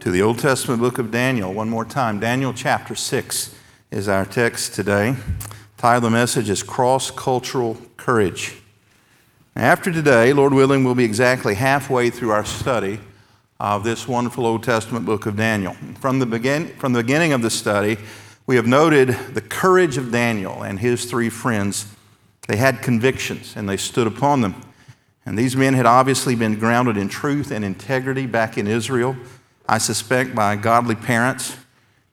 to the Old Testament book of Daniel one more time. Daniel chapter 6 is our text today. The title of the message is Cross Cultural Courage. After today, Lord willing, we'll be exactly halfway through our study of this wonderful Old Testament book of Daniel. From the, begin, from the beginning of the study, we have noted the courage of Daniel and his three friends. They had convictions and they stood upon them. And these men had obviously been grounded in truth and integrity back in Israel. I suspect, by godly parents.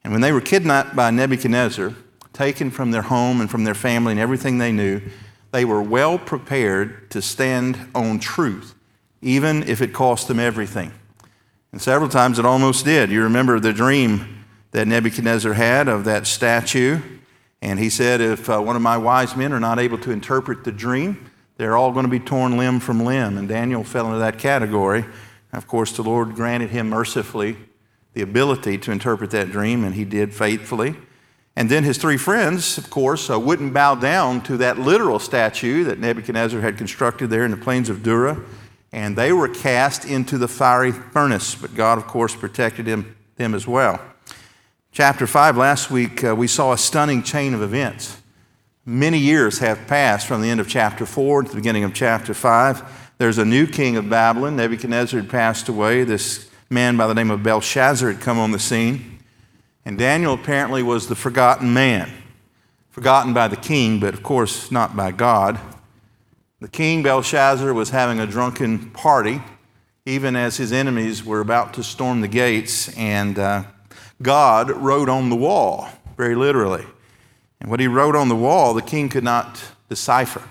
And when they were kidnapped by Nebuchadnezzar, taken from their home and from their family and everything they knew, they were well prepared to stand on truth, even if it cost them everything. And several times it almost did. You remember the dream that Nebuchadnezzar had of that statue. And he said, If uh, one of my wise men are not able to interpret the dream, they're all going to be torn limb from limb. And Daniel fell into that category. Of course, the Lord granted him mercifully the ability to interpret that dream, and he did faithfully. And then his three friends, of course, uh, wouldn't bow down to that literal statue that Nebuchadnezzar had constructed there in the plains of Dura, and they were cast into the fiery furnace. But God, of course, protected him, them as well. Chapter 5, last week, uh, we saw a stunning chain of events. Many years have passed from the end of chapter 4 to the beginning of chapter 5. There's a new king of Babylon. Nebuchadnezzar had passed away. This man by the name of Belshazzar had come on the scene. And Daniel apparently was the forgotten man, forgotten by the king, but of course not by God. The king Belshazzar was having a drunken party, even as his enemies were about to storm the gates, and uh, God wrote on the wall, very literally. And what he wrote on the wall, the king could not decipher.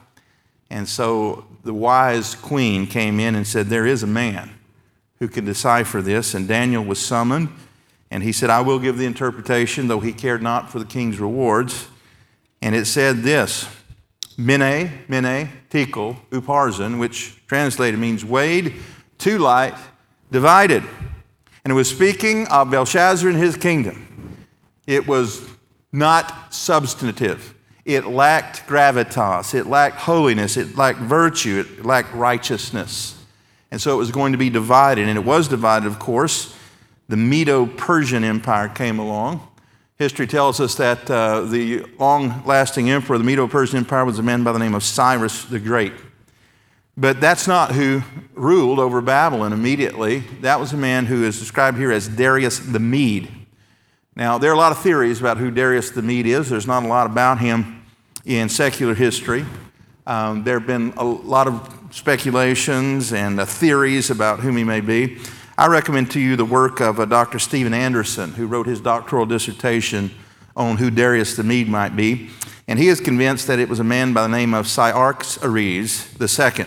And so the wise queen came in and said, There is a man who can decipher this. And Daniel was summoned, and he said, I will give the interpretation, though he cared not for the king's rewards. And it said this Mene, Mene, Tekel, Upharsin, which translated means weighed, too light, divided. And it was speaking of Belshazzar and his kingdom. It was not substantive. It lacked gravitas, it lacked holiness, it lacked virtue, it lacked righteousness. And so it was going to be divided. And it was divided, of course. The Medo Persian Empire came along. History tells us that uh, the long lasting emperor of the Medo Persian Empire was a man by the name of Cyrus the Great. But that's not who ruled over Babylon immediately. That was a man who is described here as Darius the Mede. Now, there are a lot of theories about who Darius the Mede is. There's not a lot about him in secular history. Um, there have been a lot of speculations and uh, theories about whom he may be. I recommend to you the work of uh, Dr. Stephen Anderson, who wrote his doctoral dissertation on who Darius the Mede might be. And he is convinced that it was a man by the name of Cyaxares II.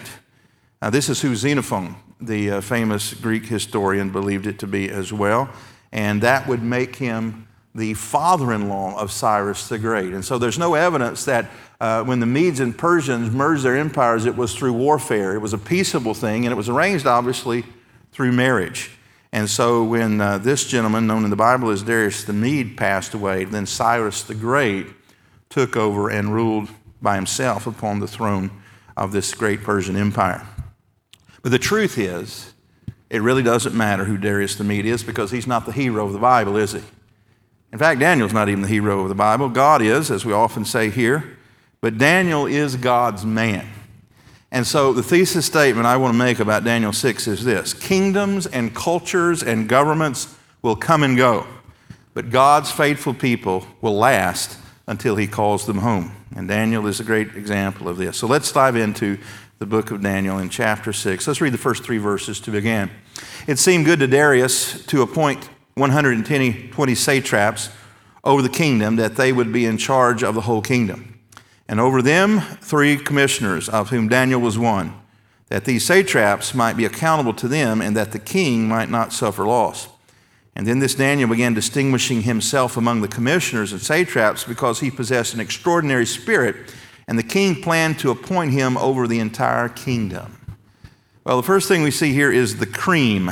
Now, this is who Xenophon, the uh, famous Greek historian, believed it to be as well. And that would make him the father in law of Cyrus the Great. And so there's no evidence that uh, when the Medes and Persians merged their empires, it was through warfare. It was a peaceable thing, and it was arranged, obviously, through marriage. And so when uh, this gentleman, known in the Bible as Darius the Mede, passed away, then Cyrus the Great took over and ruled by himself upon the throne of this great Persian empire. But the truth is, it really doesn't matter who Darius the Mede is because he's not the hero of the Bible, is he? In fact, Daniel's not even the hero of the Bible. God is, as we often say here, but Daniel is God's man. And so the thesis statement I want to make about Daniel 6 is this Kingdoms and cultures and governments will come and go, but God's faithful people will last until he calls them home. And Daniel is a great example of this. So let's dive into the book of Daniel in chapter 6. Let's read the first three verses to begin. It seemed good to Darius to appoint 120 satraps over the kingdom, that they would be in charge of the whole kingdom. And over them, three commissioners, of whom Daniel was one, that these satraps might be accountable to them, and that the king might not suffer loss. And then this Daniel began distinguishing himself among the commissioners and satraps because he possessed an extraordinary spirit, and the king planned to appoint him over the entire kingdom. Well, the first thing we see here is the cream.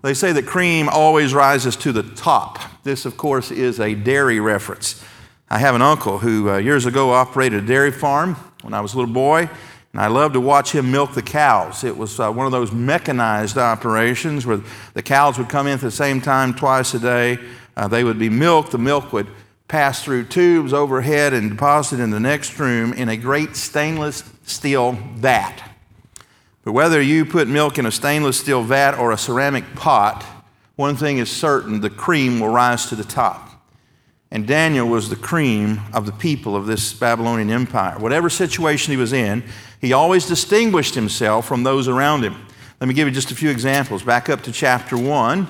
They say that cream always rises to the top. This, of course, is a dairy reference. I have an uncle who uh, years ago operated a dairy farm when I was a little boy, and I loved to watch him milk the cows. It was uh, one of those mechanized operations where the cows would come in at the same time twice a day. Uh, they would be milked. The milk would pass through tubes overhead and deposited in the next room in a great stainless steel vat. But whether you put milk in a stainless steel vat or a ceramic pot, one thing is certain the cream will rise to the top. And Daniel was the cream of the people of this Babylonian empire. Whatever situation he was in, he always distinguished himself from those around him. Let me give you just a few examples. Back up to chapter 1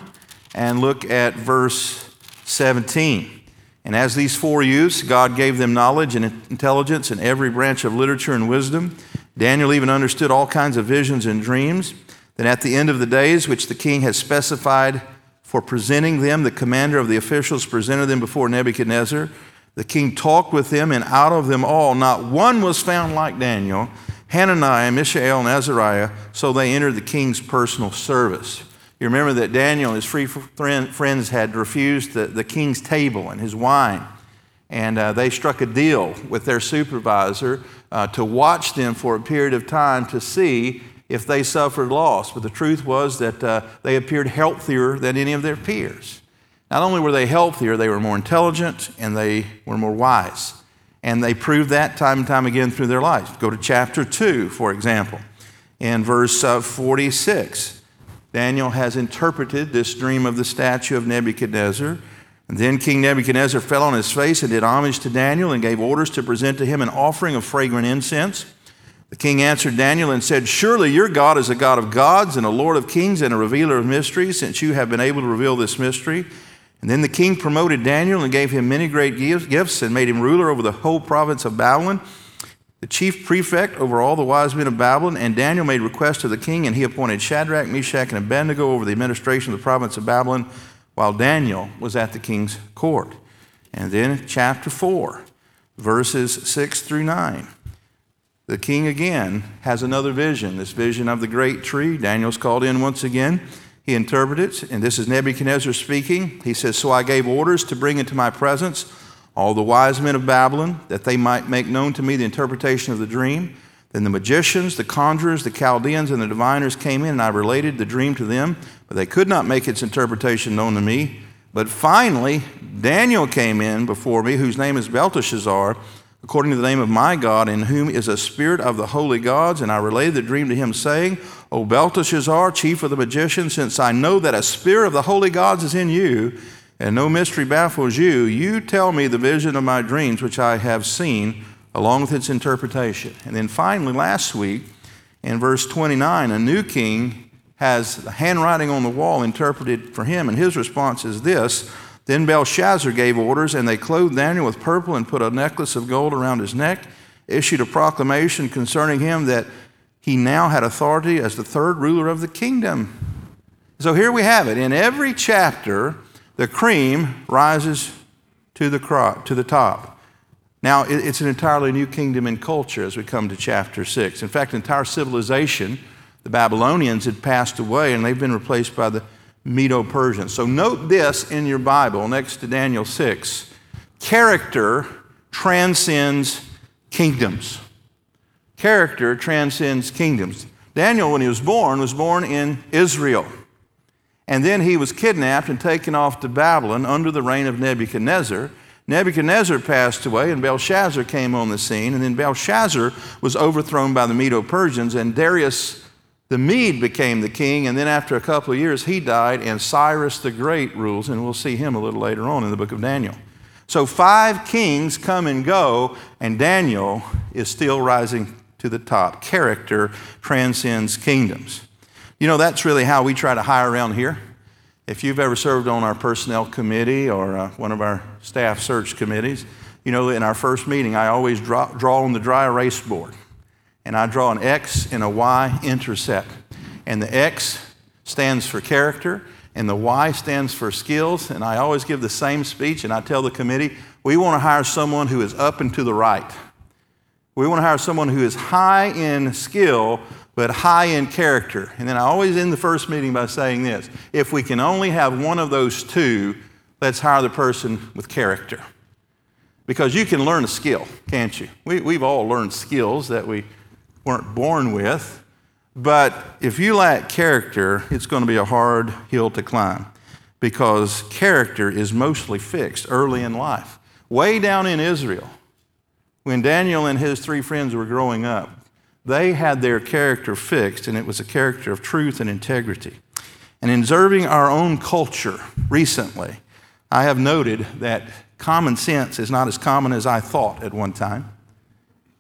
and look at verse 17. And as these four youths, God gave them knowledge and intelligence in every branch of literature and wisdom. Daniel even understood all kinds of visions and dreams. Then at the end of the days, which the king had specified, for presenting them. The commander of the officials presented them before Nebuchadnezzar. The king talked with them, and out of them all, not one was found like Daniel, Hananiah, Mishael, and Azariah, so they entered the king's personal service. You remember that Daniel and his free friends had refused the, the king's table and his wine. And uh, they struck a deal with their supervisor uh, to watch them for a period of time to see if they suffered loss. But the truth was that uh, they appeared healthier than any of their peers. Not only were they healthier, they were more intelligent and they were more wise. And they proved that time and time again through their lives. Go to chapter 2, for example. In verse uh, 46, Daniel has interpreted this dream of the statue of Nebuchadnezzar. And then King Nebuchadnezzar fell on his face and did homage to Daniel and gave orders to present to him an offering of fragrant incense. The king answered Daniel and said, Surely your God is a God of gods and a Lord of kings and a revealer of mysteries, since you have been able to reveal this mystery. And then the king promoted Daniel and gave him many great gifts and made him ruler over the whole province of Babylon, the chief prefect over all the wise men of Babylon. And Daniel made request to the king, and he appointed Shadrach, Meshach, and Abednego over the administration of the province of Babylon, while Daniel was at the king's court. And then chapter 4, verses 6 through 9. The king again has another vision, this vision of the great tree. Daniel's called in once again. He interprets and this is Nebuchadnezzar speaking. He says, So I gave orders to bring into my presence all the wise men of Babylon, that they might make known to me the interpretation of the dream. Then the magicians, the conjurers, the Chaldeans, and the diviners came in, and I related the dream to them, but they could not make its interpretation known to me. But finally, Daniel came in before me, whose name is Belteshazzar according to the name of my God, in whom is a spirit of the holy gods. And I related the dream to him, saying, O Belteshazzar, chief of the magicians, since I know that a spirit of the holy gods is in you, and no mystery baffles you, you tell me the vision of my dreams, which I have seen, along with its interpretation. And then finally, last week, in verse 29, a new king has the handwriting on the wall interpreted for him, and his response is this then Belshazzar gave orders, and they clothed Daniel with purple and put a necklace of gold around his neck, issued a proclamation concerning him that he now had authority as the third ruler of the kingdom. So here we have it. In every chapter, the cream rises to the, crop, to the top. Now, it's an entirely new kingdom and culture as we come to chapter 6. In fact, entire civilization, the Babylonians had passed away and they've been replaced by the Medo Persians. So note this in your Bible next to Daniel 6 character transcends kingdoms. Character transcends kingdoms. Daniel, when he was born, was born in Israel. And then he was kidnapped and taken off to Babylon under the reign of Nebuchadnezzar. Nebuchadnezzar passed away, and Belshazzar came on the scene. And then Belshazzar was overthrown by the Medo Persians, and Darius the Mede became the king, and then after a couple of years, he died, and Cyrus the Great rules, and we'll see him a little later on in the book of Daniel. So five kings come and go, and Daniel is still rising to the top. Character transcends kingdoms. You know, that's really how we try to hire around here. If you've ever served on our personnel committee or uh, one of our staff search committees, you know, in our first meeting, I always draw, draw on the dry erase board and I draw an X and a Y intercept. And the X stands for character, and the Y stands for skills. And I always give the same speech, and I tell the committee we want to hire someone who is up and to the right. We want to hire someone who is high in skill, but high in character. And then I always end the first meeting by saying this if we can only have one of those two, let's hire the person with character. Because you can learn a skill, can't you? We, we've all learned skills that we weren't born with. But if you lack character, it's going to be a hard hill to climb because character is mostly fixed early in life. Way down in Israel, when Daniel and his three friends were growing up, they had their character fixed, and it was a character of truth and integrity. And in observing our own culture recently, I have noted that common sense is not as common as I thought at one time,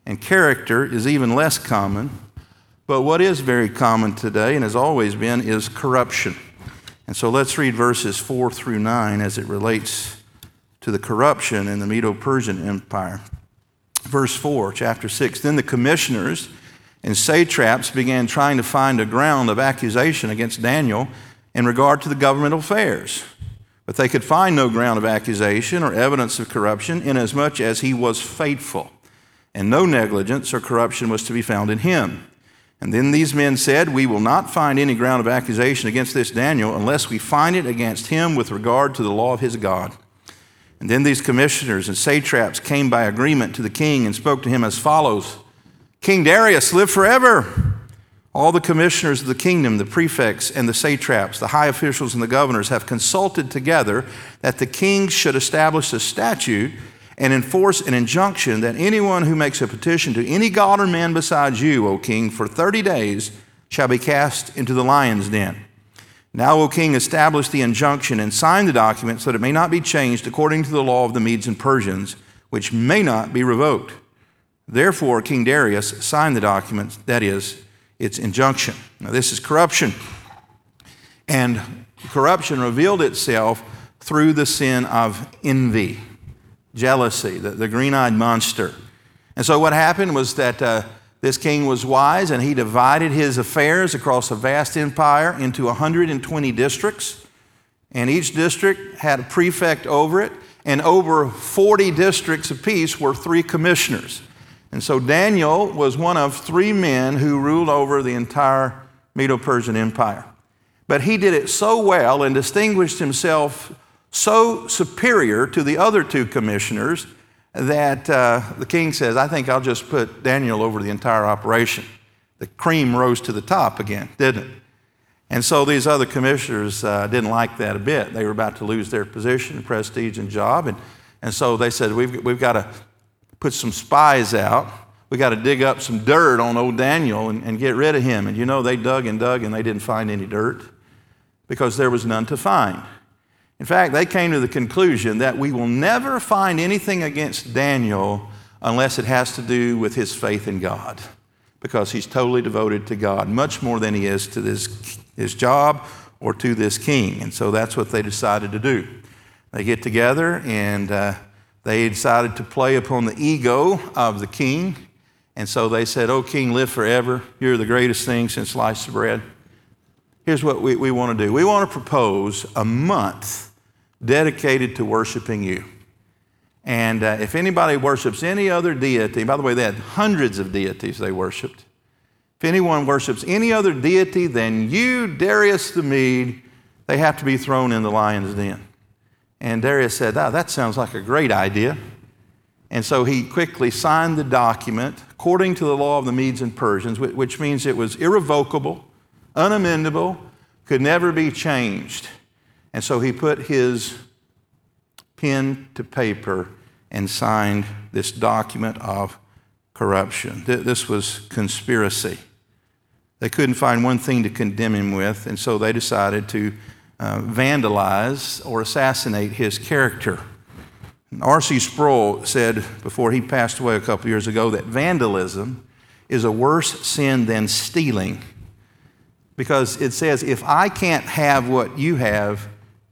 and character is even less common but what is very common today and has always been is corruption. And so let's read verses 4 through 9 as it relates to the corruption in the Medo Persian Empire. Verse 4, chapter 6 Then the commissioners and satraps began trying to find a ground of accusation against Daniel in regard to the governmental affairs. But they could find no ground of accusation or evidence of corruption, inasmuch as he was faithful, and no negligence or corruption was to be found in him. And then these men said, We will not find any ground of accusation against this Daniel unless we find it against him with regard to the law of his God. And then these commissioners and satraps came by agreement to the king and spoke to him as follows King Darius, live forever. All the commissioners of the kingdom, the prefects and the satraps, the high officials and the governors have consulted together that the king should establish a statute and enforce an injunction that anyone who makes a petition to any god or man besides you, O king, for 30 days shall be cast into the lion's den. Now, O king, establish the injunction and sign the document so that it may not be changed according to the law of the Medes and Persians, which may not be revoked. Therefore, King Darius signed the document, that is, its injunction. Now, this is corruption. And corruption revealed itself through the sin of envy jealousy, the, the green eyed monster. And so what happened was that uh, this king was wise and he divided his affairs across a vast empire into 120 districts. And each district had a prefect over it, and over 40 districts apiece were three commissioners. And so Daniel was one of three men who ruled over the entire Medo Persian Empire. But he did it so well and distinguished himself so superior to the other two commissioners that uh, the king says, I think I'll just put Daniel over the entire operation. The cream rose to the top again, didn't it? And so these other commissioners uh, didn't like that a bit. They were about to lose their position, prestige, and job. And, and so they said, we've, we've got to put some spies out. We got to dig up some dirt on old Daniel and, and get rid of him. And you know, they dug and dug and they didn't find any dirt because there was none to find. In fact, they came to the conclusion that we will never find anything against Daniel unless it has to do with his faith in God, because he's totally devoted to God, much more than he is to this, his job or to this king. And so that's what they decided to do. They get together and uh, they decided to play upon the ego of the king. And so they said, Oh, king, live forever. You're the greatest thing since sliced bread. Here's what we, we want to do we want to propose a month dedicated to worshiping you. And uh, if anybody worships any other deity, by the way, they had hundreds of deities they worshiped. If anyone worships any other deity than you, Darius the Mede, they have to be thrown in the lion's den. And Darius said, oh, That sounds like a great idea. And so he quickly signed the document according to the law of the Medes and Persians, which means it was irrevocable, unamendable, could never be changed. And so he put his pen to paper and signed this document of corruption. This was conspiracy. They couldn't find one thing to condemn him with, and so they decided to uh, vandalize or assassinate his character. R.C. Sproul said before he passed away a couple years ago that vandalism is a worse sin than stealing because it says, if I can't have what you have,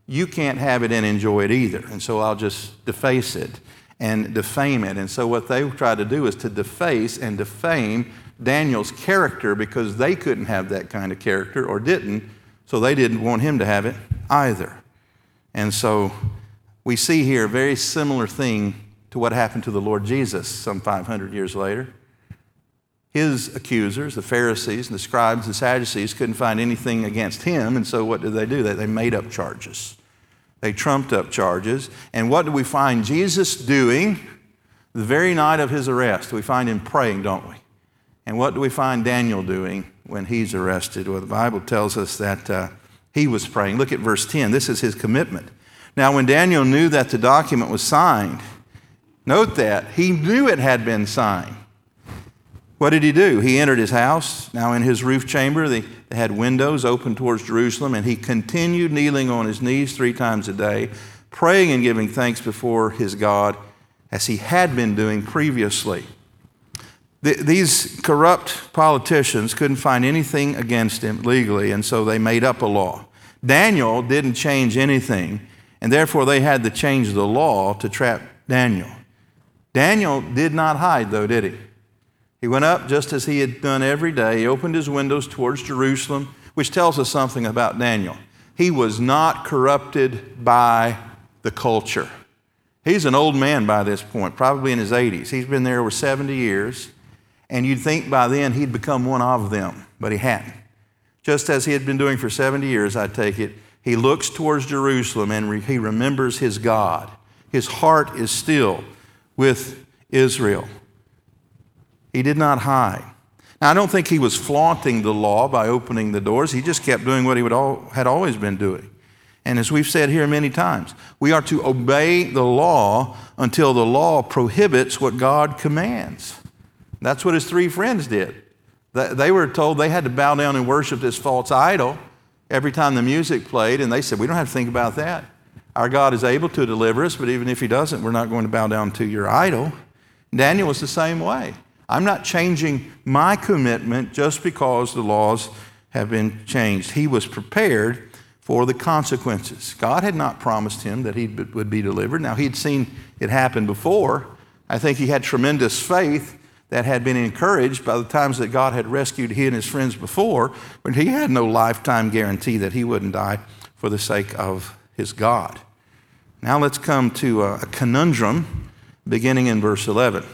you can't have it and enjoy it either. And so I'll just deface it and defame it. And so what they tried to do is to deface and defame Daniel's character because they couldn't have that kind of character or didn't. So they didn't want him to have it either. And so we see here a very similar thing to what happened to the Lord Jesus some 500 years later. His accusers, the Pharisees and the scribes and Sadducees, couldn't find anything against him, and so what did they do? They, they made up charges. They trumped up charges. And what do we find Jesus doing the very night of his arrest? We find him praying, don't we? And what do we find Daniel doing when he's arrested? Well, the Bible tells us that uh, he was praying. Look at verse 10. This is his commitment. Now, when Daniel knew that the document was signed, note that he knew it had been signed. What did he do? He entered his house. Now, in his roof chamber, they, they had windows open towards Jerusalem, and he continued kneeling on his knees three times a day, praying and giving thanks before his God as he had been doing previously. The, these corrupt politicians couldn't find anything against him legally, and so they made up a law. Daniel didn't change anything, and therefore they had to change the law to trap Daniel. Daniel did not hide, though, did he? He went up just as he had done every day. He opened his windows towards Jerusalem, which tells us something about Daniel. He was not corrupted by the culture. He's an old man by this point, probably in his 80s. He's been there over 70 years, and you'd think by then he'd become one of them, but he hadn't. Just as he had been doing for 70 years, I take it, he looks towards Jerusalem and re- he remembers his God. His heart is still with Israel. He did not hide. Now, I don't think he was flaunting the law by opening the doors. He just kept doing what he all, had always been doing. And as we've said here many times, we are to obey the law until the law prohibits what God commands. That's what his three friends did. They were told they had to bow down and worship this false idol every time the music played, and they said, We don't have to think about that. Our God is able to deliver us, but even if He doesn't, we're not going to bow down to your idol. Daniel was the same way. I'm not changing my commitment just because the laws have been changed. He was prepared for the consequences. God had not promised him that he would be delivered. Now, he'd seen it happen before. I think he had tremendous faith that had been encouraged by the times that God had rescued he and his friends before, but he had no lifetime guarantee that he wouldn't die for the sake of his God. Now, let's come to a conundrum beginning in verse 11.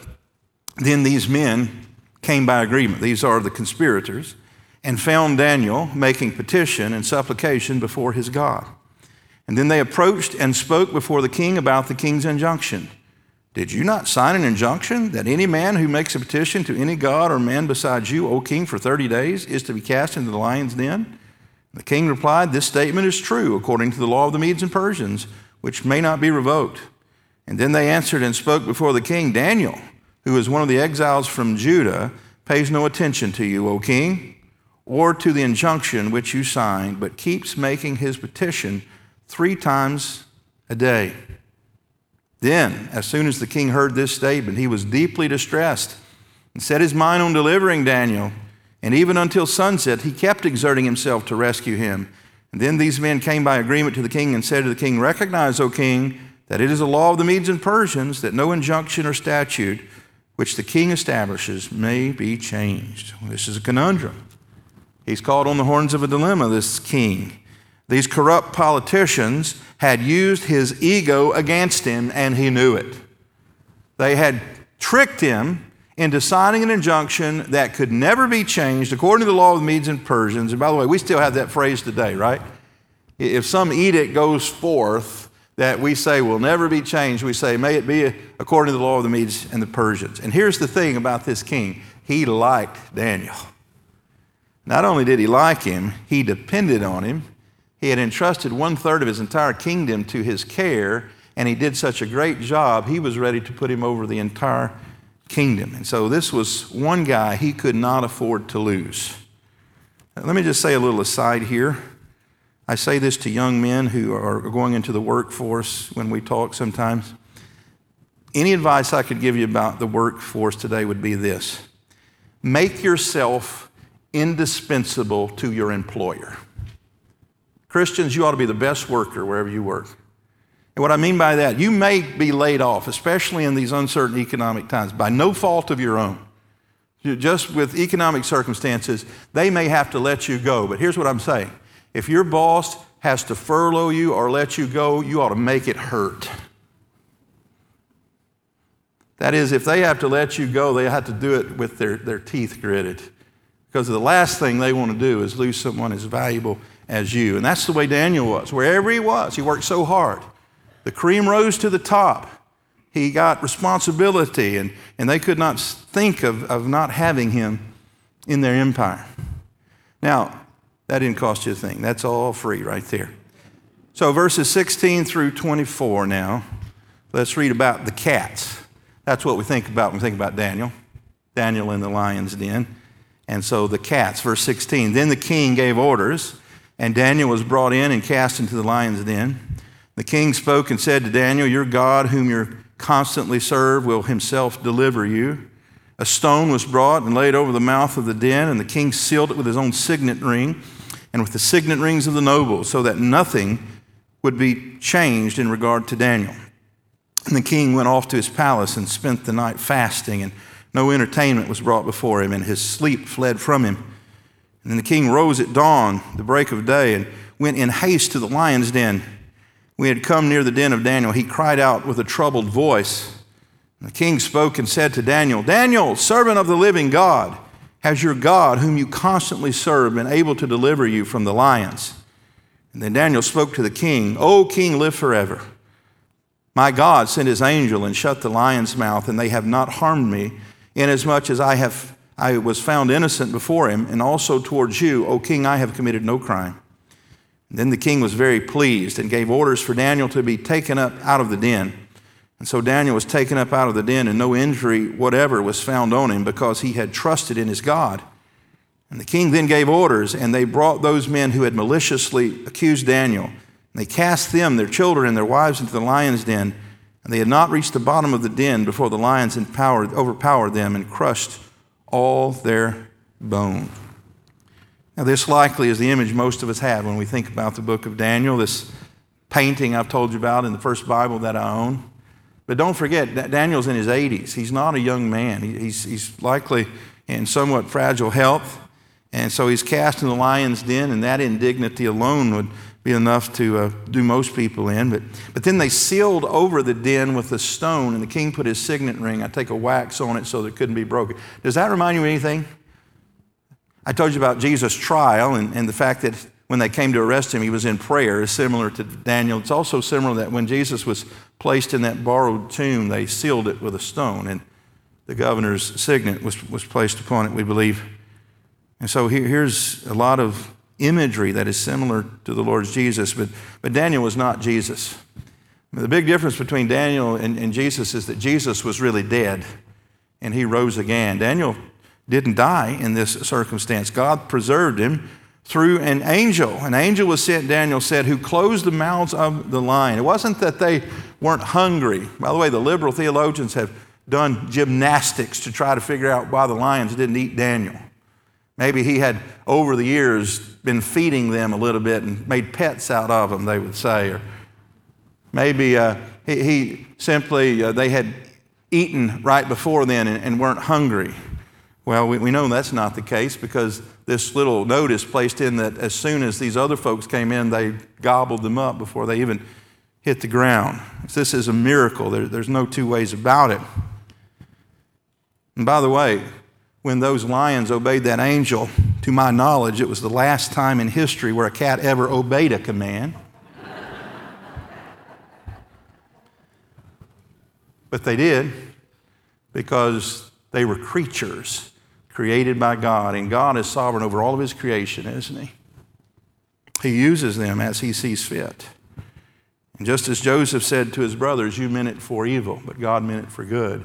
Then these men came by agreement, these are the conspirators, and found Daniel making petition and supplication before his God. And then they approached and spoke before the king about the king's injunction. Did you not sign an injunction that any man who makes a petition to any god or man besides you, O king, for 30 days is to be cast into the lion's den? The king replied, This statement is true according to the law of the Medes and Persians, which may not be revoked. And then they answered and spoke before the king, Daniel who is one of the exiles from Judah, pays no attention to you, O king, or to the injunction which you signed, but keeps making his petition three times a day. Then, as soon as the king heard this statement, he was deeply distressed and set his mind on delivering Daniel. And even until sunset, he kept exerting himself to rescue him. And then these men came by agreement to the king and said to the king, Recognize, O king, that it is a law of the Medes and Persians that no injunction or statute which the king establishes may be changed. This is a conundrum. He's caught on the horns of a dilemma, this king. These corrupt politicians had used his ego against him, and he knew it. They had tricked him into signing an injunction that could never be changed according to the law of the Medes and Persians. And by the way, we still have that phrase today, right? If some edict goes forth that we say will never be changed. We say, may it be according to the law of the Medes and the Persians. And here's the thing about this king he liked Daniel. Not only did he like him, he depended on him. He had entrusted one third of his entire kingdom to his care, and he did such a great job, he was ready to put him over the entire kingdom. And so this was one guy he could not afford to lose. Let me just say a little aside here. I say this to young men who are going into the workforce when we talk sometimes. Any advice I could give you about the workforce today would be this make yourself indispensable to your employer. Christians, you ought to be the best worker wherever you work. And what I mean by that, you may be laid off, especially in these uncertain economic times, by no fault of your own. Just with economic circumstances, they may have to let you go. But here's what I'm saying if your boss has to furlough you or let you go, you ought to make it hurt. That is, if they have to let you go, they have to do it with their, their teeth gritted. Because the last thing they want to do is lose someone as valuable as you. And that's the way Daniel was. Wherever he was, he worked so hard. The cream rose to the top. He got responsibility, and, and they could not think of, of not having him in their empire. Now, that didn't cost you a thing. That's all free right there. So, verses 16 through 24 now, let's read about the cats. That's what we think about when we think about Daniel. Daniel in the lion's den. And so the cats, verse 16. Then the king gave orders, and Daniel was brought in and cast into the lion's den. The king spoke and said to Daniel, Your God, whom you constantly serve, will himself deliver you. A stone was brought and laid over the mouth of the den, and the king sealed it with his own signet ring and with the signet rings of the nobles, so that nothing would be changed in regard to Daniel. And the king went off to his palace and spent the night fasting, and no entertainment was brought before him, and his sleep fled from him. And then the king rose at dawn, the break of day, and went in haste to the lion's den. When he had come near the den of Daniel, he cried out with a troubled voice. And the king spoke and said to Daniel, Daniel, servant of the living God, has your God, whom you constantly serve, been able to deliver you from the lions? And then Daniel spoke to the king, O king, live forever. My God sent his angel and shut the lion's mouth, and they have not harmed me, inasmuch as I have I was found innocent before him, and also towards you, O king, I have committed no crime. And then the king was very pleased and gave orders for Daniel to be taken up out of the den. And so Daniel was taken up out of the den, and no injury whatever was found on him because he had trusted in his God. And the king then gave orders, and they brought those men who had maliciously accused Daniel. And they cast them, their children, and their wives into the lion's den. And they had not reached the bottom of the den before the lions overpowered them and crushed all their bone. Now, this likely is the image most of us have when we think about the book of Daniel, this painting I've told you about in the first Bible that I own. But don't forget, Daniel's in his 80s. He's not a young man. He's, he's likely in somewhat fragile health. And so he's cast in the lion's den, and that indignity alone would be enough to uh, do most people in. But, but then they sealed over the den with a stone, and the king put his signet ring. I take a wax on it so that it couldn't be broken. Does that remind you of anything? I told you about Jesus' trial and, and the fact that when they came to arrest him, he was in prayer, is similar to Daniel. It's also similar that when Jesus was placed in that borrowed tomb, they sealed it with a stone, and the governor's signet was, was placed upon it, we believe. And so here, here's a lot of imagery that is similar to the Lord Jesus, but, but Daniel was not Jesus. The big difference between Daniel and, and Jesus is that Jesus was really dead and he rose again. Daniel didn't die in this circumstance. God preserved him through an angel. An angel was sent, Daniel said, who closed the mouths of the lion. It wasn't that they weren't hungry. By the way, the liberal theologians have done gymnastics to try to figure out why the lions didn't eat Daniel. Maybe he had, over the years, been feeding them a little bit and made pets out of them, they would say. Or maybe uh, he, he, simply, uh, they had eaten right before then and, and weren't hungry. Well, we, we know that's not the case because this little notice placed in that as soon as these other folks came in, they gobbled them up before they even hit the ground. This is a miracle. There, there's no two ways about it. And by the way, when those lions obeyed that angel, to my knowledge, it was the last time in history where a cat ever obeyed a command. but they did because they were creatures created by God, and God is sovereign over all of His creation, isn't He? He uses them as He sees fit. And just as Joseph said to his brothers, You meant it for evil, but God meant it for good.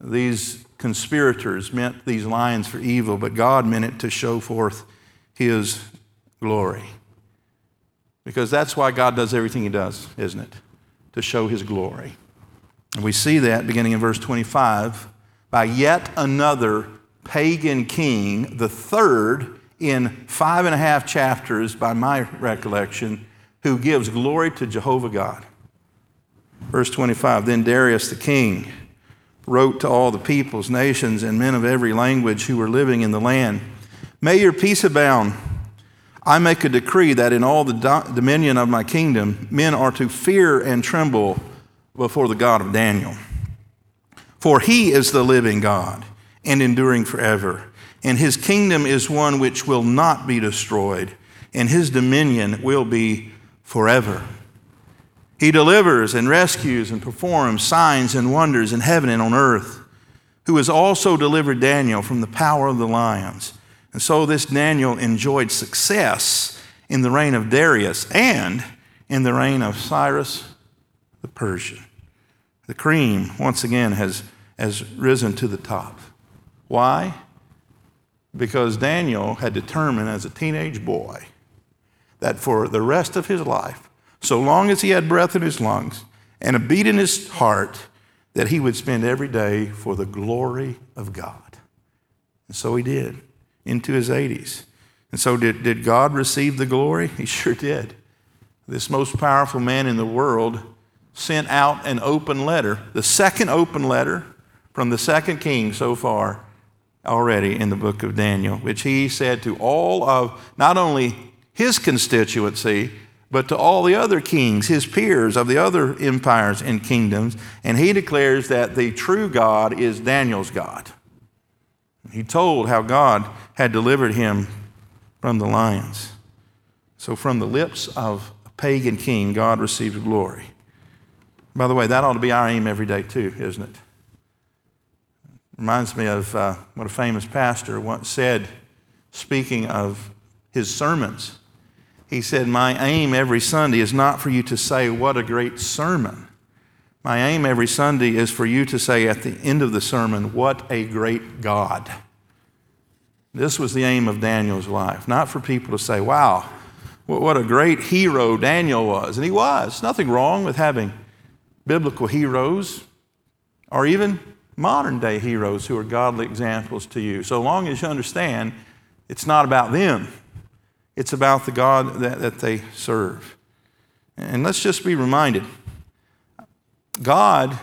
These conspirators meant these lions for evil, but God meant it to show forth His glory. Because that's why God does everything He does, isn't it? To show His glory. And we see that beginning in verse 25 by yet another pagan king, the third in five and a half chapters, by my recollection, who gives glory to Jehovah God. Verse 25 Then Darius the king wrote to all the peoples, nations, and men of every language who were living in the land May your peace abound. I make a decree that in all the do- dominion of my kingdom, men are to fear and tremble before the God of Daniel. For he is the living God and enduring forever, and his kingdom is one which will not be destroyed, and his dominion will be forever. He delivers and rescues and performs signs and wonders in heaven and on earth, who has also delivered Daniel from the power of the lions. And so this Daniel enjoyed success in the reign of Darius and in the reign of Cyrus the Persian. The cream, once again, has, has risen to the top. Why? Because Daniel had determined as a teenage boy that for the rest of his life, so long as he had breath in his lungs and a beat in his heart, that he would spend every day for the glory of God. And so he did into his 80s. And so, did, did God receive the glory? He sure did. This most powerful man in the world sent out an open letter, the second open letter from the second king so far already in the book of Daniel, which he said to all of not only his constituency, but to all the other kings, his peers of the other empires and kingdoms. And he declares that the true God is Daniel's God. He told how God had delivered him from the lions. So, from the lips of a pagan king, God received glory. By the way, that ought to be our aim every day, too, isn't it? Reminds me of uh, what a famous pastor once said, speaking of his sermons. He said, My aim every Sunday is not for you to say, What a great sermon. My aim every Sunday is for you to say at the end of the sermon, What a great God. This was the aim of Daniel's life, not for people to say, wow, what a great hero Daniel was. And he was. Nothing wrong with having biblical heroes or even modern day heroes who are godly examples to you. So long as you understand it's not about them, it's about the God that, that they serve. And let's just be reminded God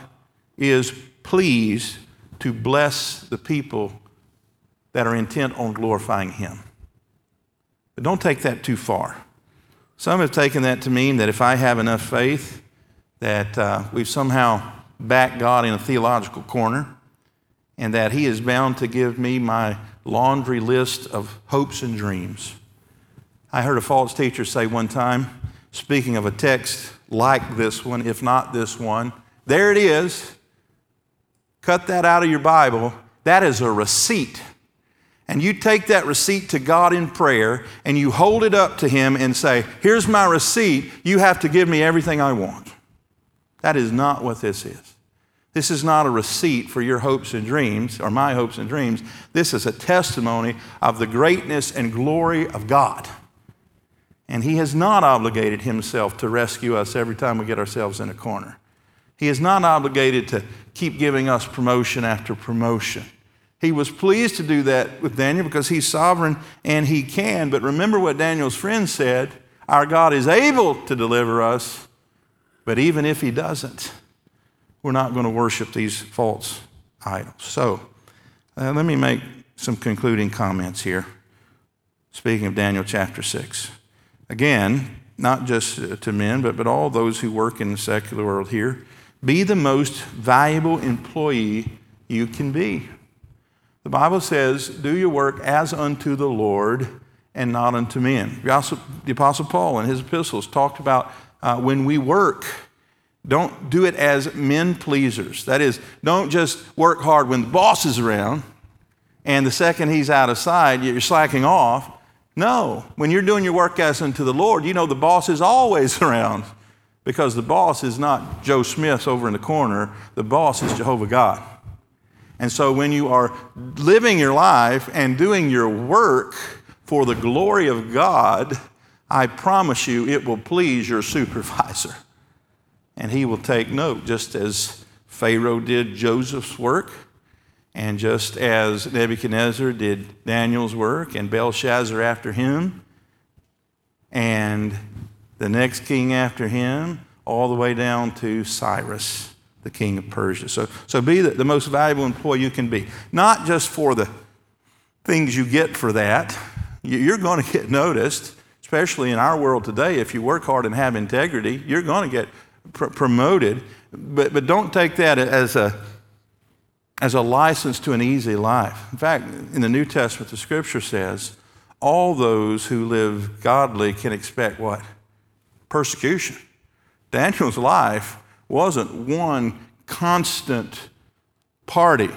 is pleased to bless the people that are intent on glorifying Him. But don't take that too far. Some have taken that to mean that if I have enough faith, that uh, we've somehow backed God in a theological corner, and that He is bound to give me my laundry list of hopes and dreams. I heard a false teacher say one time, speaking of a text like this one, if not this one, there it is. Cut that out of your Bible. That is a receipt and you take that receipt to God in prayer and you hold it up to Him and say, Here's my receipt, you have to give me everything I want. That is not what this is. This is not a receipt for your hopes and dreams or my hopes and dreams. This is a testimony of the greatness and glory of God. And He has not obligated Himself to rescue us every time we get ourselves in a corner. He is not obligated to keep giving us promotion after promotion. He was pleased to do that with Daniel because he's sovereign and he can. But remember what Daniel's friend said our God is able to deliver us, but even if he doesn't, we're not going to worship these false idols. So uh, let me make some concluding comments here. Speaking of Daniel chapter 6. Again, not just to men, but, but all those who work in the secular world here, be the most valuable employee you can be. The Bible says, Do your work as unto the Lord and not unto men. The Apostle Paul in his epistles talked about uh, when we work, don't do it as men pleasers. That is, don't just work hard when the boss is around and the second he's out of sight, you're slacking off. No, when you're doing your work as unto the Lord, you know the boss is always around because the boss is not Joe Smith over in the corner, the boss is Jehovah God. And so when you are living your life and doing your work for the glory of God, I promise you it will please your supervisor. And he will take note, just as Pharaoh did Joseph's work, and just as Nebuchadnezzar did Daniel's work, and Belshazzar after him, and the next king after him, all the way down to Cyrus the king of Persia. So, so be the, the most valuable employee you can be. Not just for the things you get for that, you're going to get noticed. especially in our world today, if you work hard and have integrity, you're going to get pr- promoted. But, but don't take that as a, as a license to an easy life. In fact, in the New Testament, the scripture says, all those who live godly can expect what? Persecution. Daniel's life wasn't one constant party.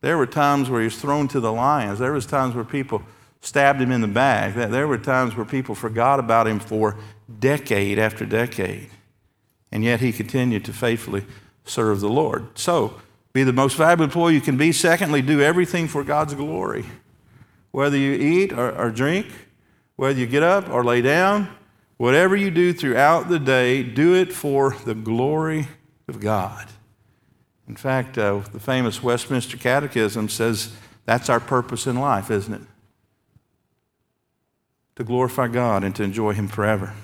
There were times where he was thrown to the lions. There was times where people stabbed him in the back. There were times where people forgot about him for decade after decade. And yet he continued to faithfully serve the Lord. So, be the most valuable employee you can be. Secondly, do everything for God's glory. Whether you eat or, or drink, whether you get up or lay down, whatever you do throughout the day, do it for the glory of God. In fact, uh, the famous Westminster Catechism says that's our purpose in life, isn't it? To glorify God and to enjoy Him forever.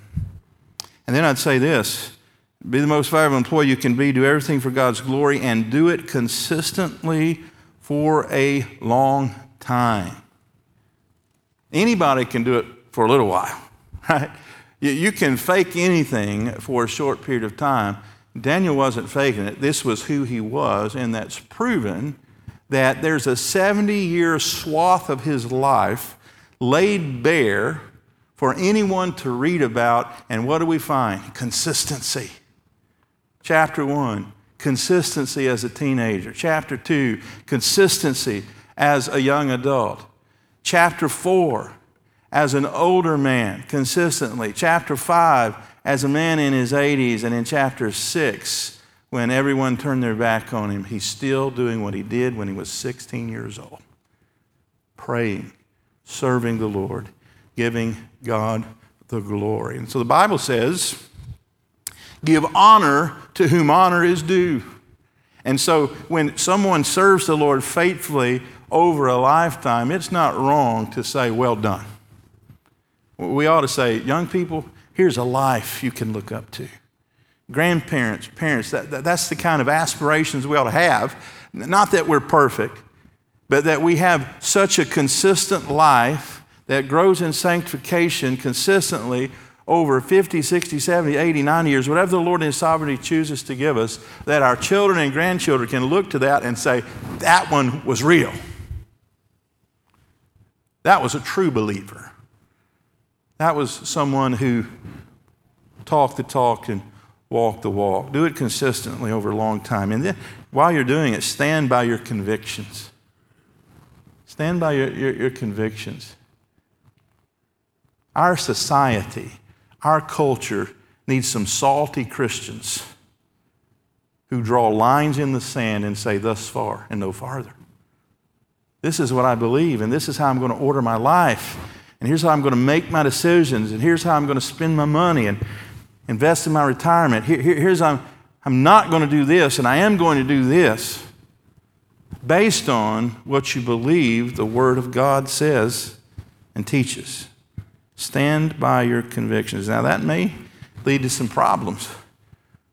And then I'd say this be the most valuable employee you can be, do everything for God's glory, and do it consistently for a long time. Anybody can do it for a little while, right? You can fake anything for a short period of time. Daniel wasn't faking it. This was who he was, and that's proven that there's a 70 year swath of his life laid bare for anyone to read about. And what do we find? Consistency. Chapter 1, consistency as a teenager. Chapter 2, consistency as a young adult. Chapter 4, as an older man, consistently. Chapter 5, as a man in his 80s. And in chapter 6, when everyone turned their back on him, he's still doing what he did when he was 16 years old praying, serving the Lord, giving God the glory. And so the Bible says, Give honor to whom honor is due. And so when someone serves the Lord faithfully over a lifetime, it's not wrong to say, Well done. We ought to say, Young people, here's a life you can look up to. Grandparents, parents, that, that, that's the kind of aspirations we ought to have. Not that we're perfect, but that we have such a consistent life that grows in sanctification consistently over 50, 60, 70, 80, 90 years, whatever the Lord in His sovereignty chooses to give us, that our children and grandchildren can look to that and say, that one was real. That was a true believer. That was someone who talked the talk and walked the walk. Do it consistently over a long time. And then while you're doing it, stand by your convictions. Stand by your, your, your convictions. Our society our culture needs some salty Christians who draw lines in the sand and say, thus far and no farther. This is what I believe, and this is how I'm going to order my life, and here's how I'm going to make my decisions, and here's how I'm going to spend my money and invest in my retirement. Here, here, here's how I'm, I'm not going to do this, and I am going to do this based on what you believe the Word of God says and teaches. Stand by your convictions. Now, that may lead to some problems.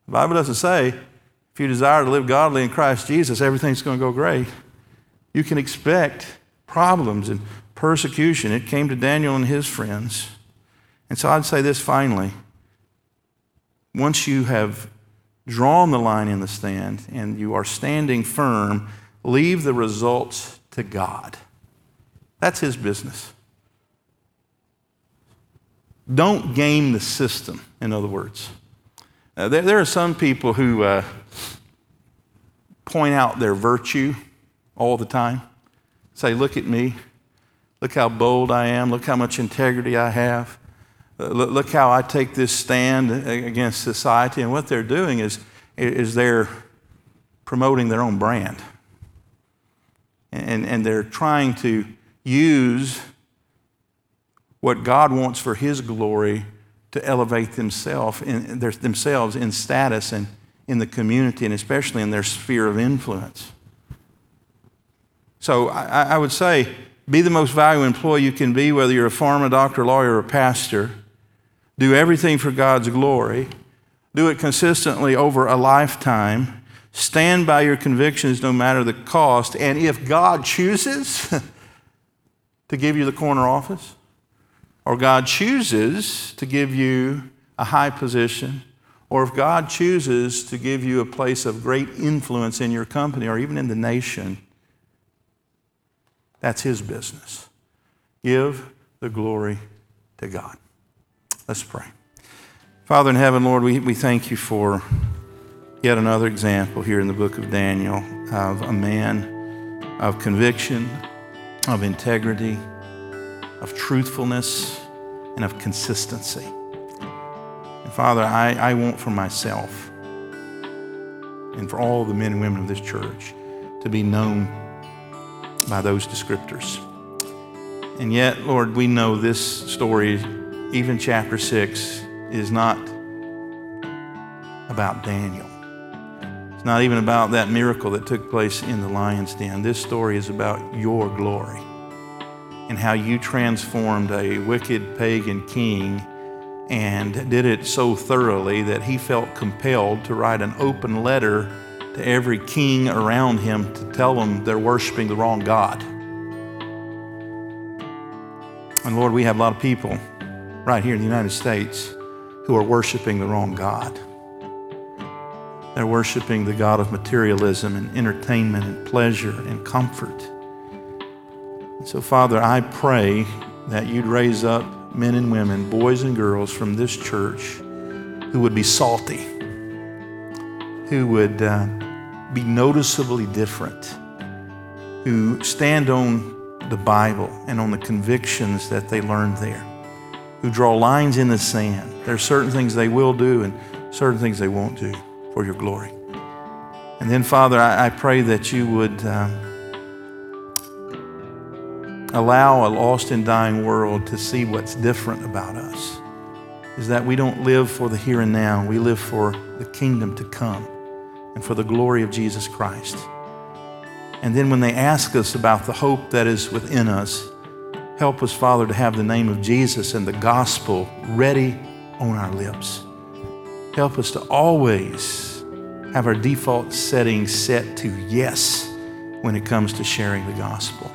The Bible doesn't say if you desire to live godly in Christ Jesus, everything's going to go great. You can expect problems and persecution. It came to Daniel and his friends. And so I'd say this finally. Once you have drawn the line in the stand and you are standing firm, leave the results to God. That's his business. Don't game the system, in other words. There, there, are some people who uh, point out their virtue all the time. Say, look at me. Look how bold I am. Look how much integrity I have. Uh, look, look, how I take this stand against society. And what they're doing is, is they're promoting their own brand. And, and they're trying to use what God wants for His glory to elevate themselves in, their, themselves in status and in the community, and especially in their sphere of influence. So I, I would say be the most valuable employee you can be, whether you're a farmer, doctor, lawyer, or pastor. Do everything for God's glory. Do it consistently over a lifetime. Stand by your convictions no matter the cost. And if God chooses to give you the corner office, or God chooses to give you a high position, or if God chooses to give you a place of great influence in your company or even in the nation, that's His business. Give the glory to God. Let's pray. Father in heaven, Lord, we, we thank you for yet another example here in the book of Daniel of a man of conviction, of integrity, of truthfulness, and of consistency. And Father, I, I want for myself and for all the men and women of this church to be known by those descriptors. And yet, Lord, we know this story, even chapter 6, is not about Daniel. It's not even about that miracle that took place in the lion's den. This story is about your glory and how you transformed a wicked pagan king and did it so thoroughly that he felt compelled to write an open letter to every king around him to tell them they're worshiping the wrong God. And Lord, we have a lot of people right here in the United States who are worshiping the wrong God. They're worshiping the God of materialism and entertainment and pleasure and comfort. So, Father, I pray that you'd raise up men and women, boys and girls from this church who would be salty, who would uh, be noticeably different, who stand on the Bible and on the convictions that they learned there, who draw lines in the sand. There are certain things they will do and certain things they won't do for your glory. And then, Father, I, I pray that you would. Um, allow a lost and dying world to see what's different about us is that we don't live for the here and now, we live for the kingdom to come and for the glory of Jesus Christ. And then when they ask us about the hope that is within us, help us, Father, to have the name of Jesus and the gospel ready on our lips. Help us to always have our default setting set to yes when it comes to sharing the gospel.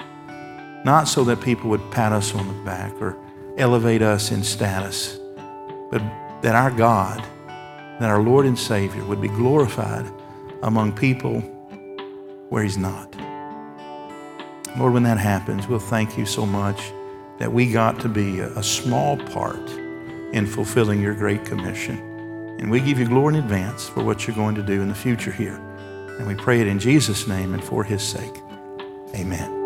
Not so that people would pat us on the back or elevate us in status, but that our God, that our Lord and Savior would be glorified among people where He's not. Lord, when that happens, we'll thank you so much that we got to be a, small part in fulfilling your great commission. And we give you glory in advance for what you're going to do in the future here. And we pray it in Jesus' name and for his sake. Amen.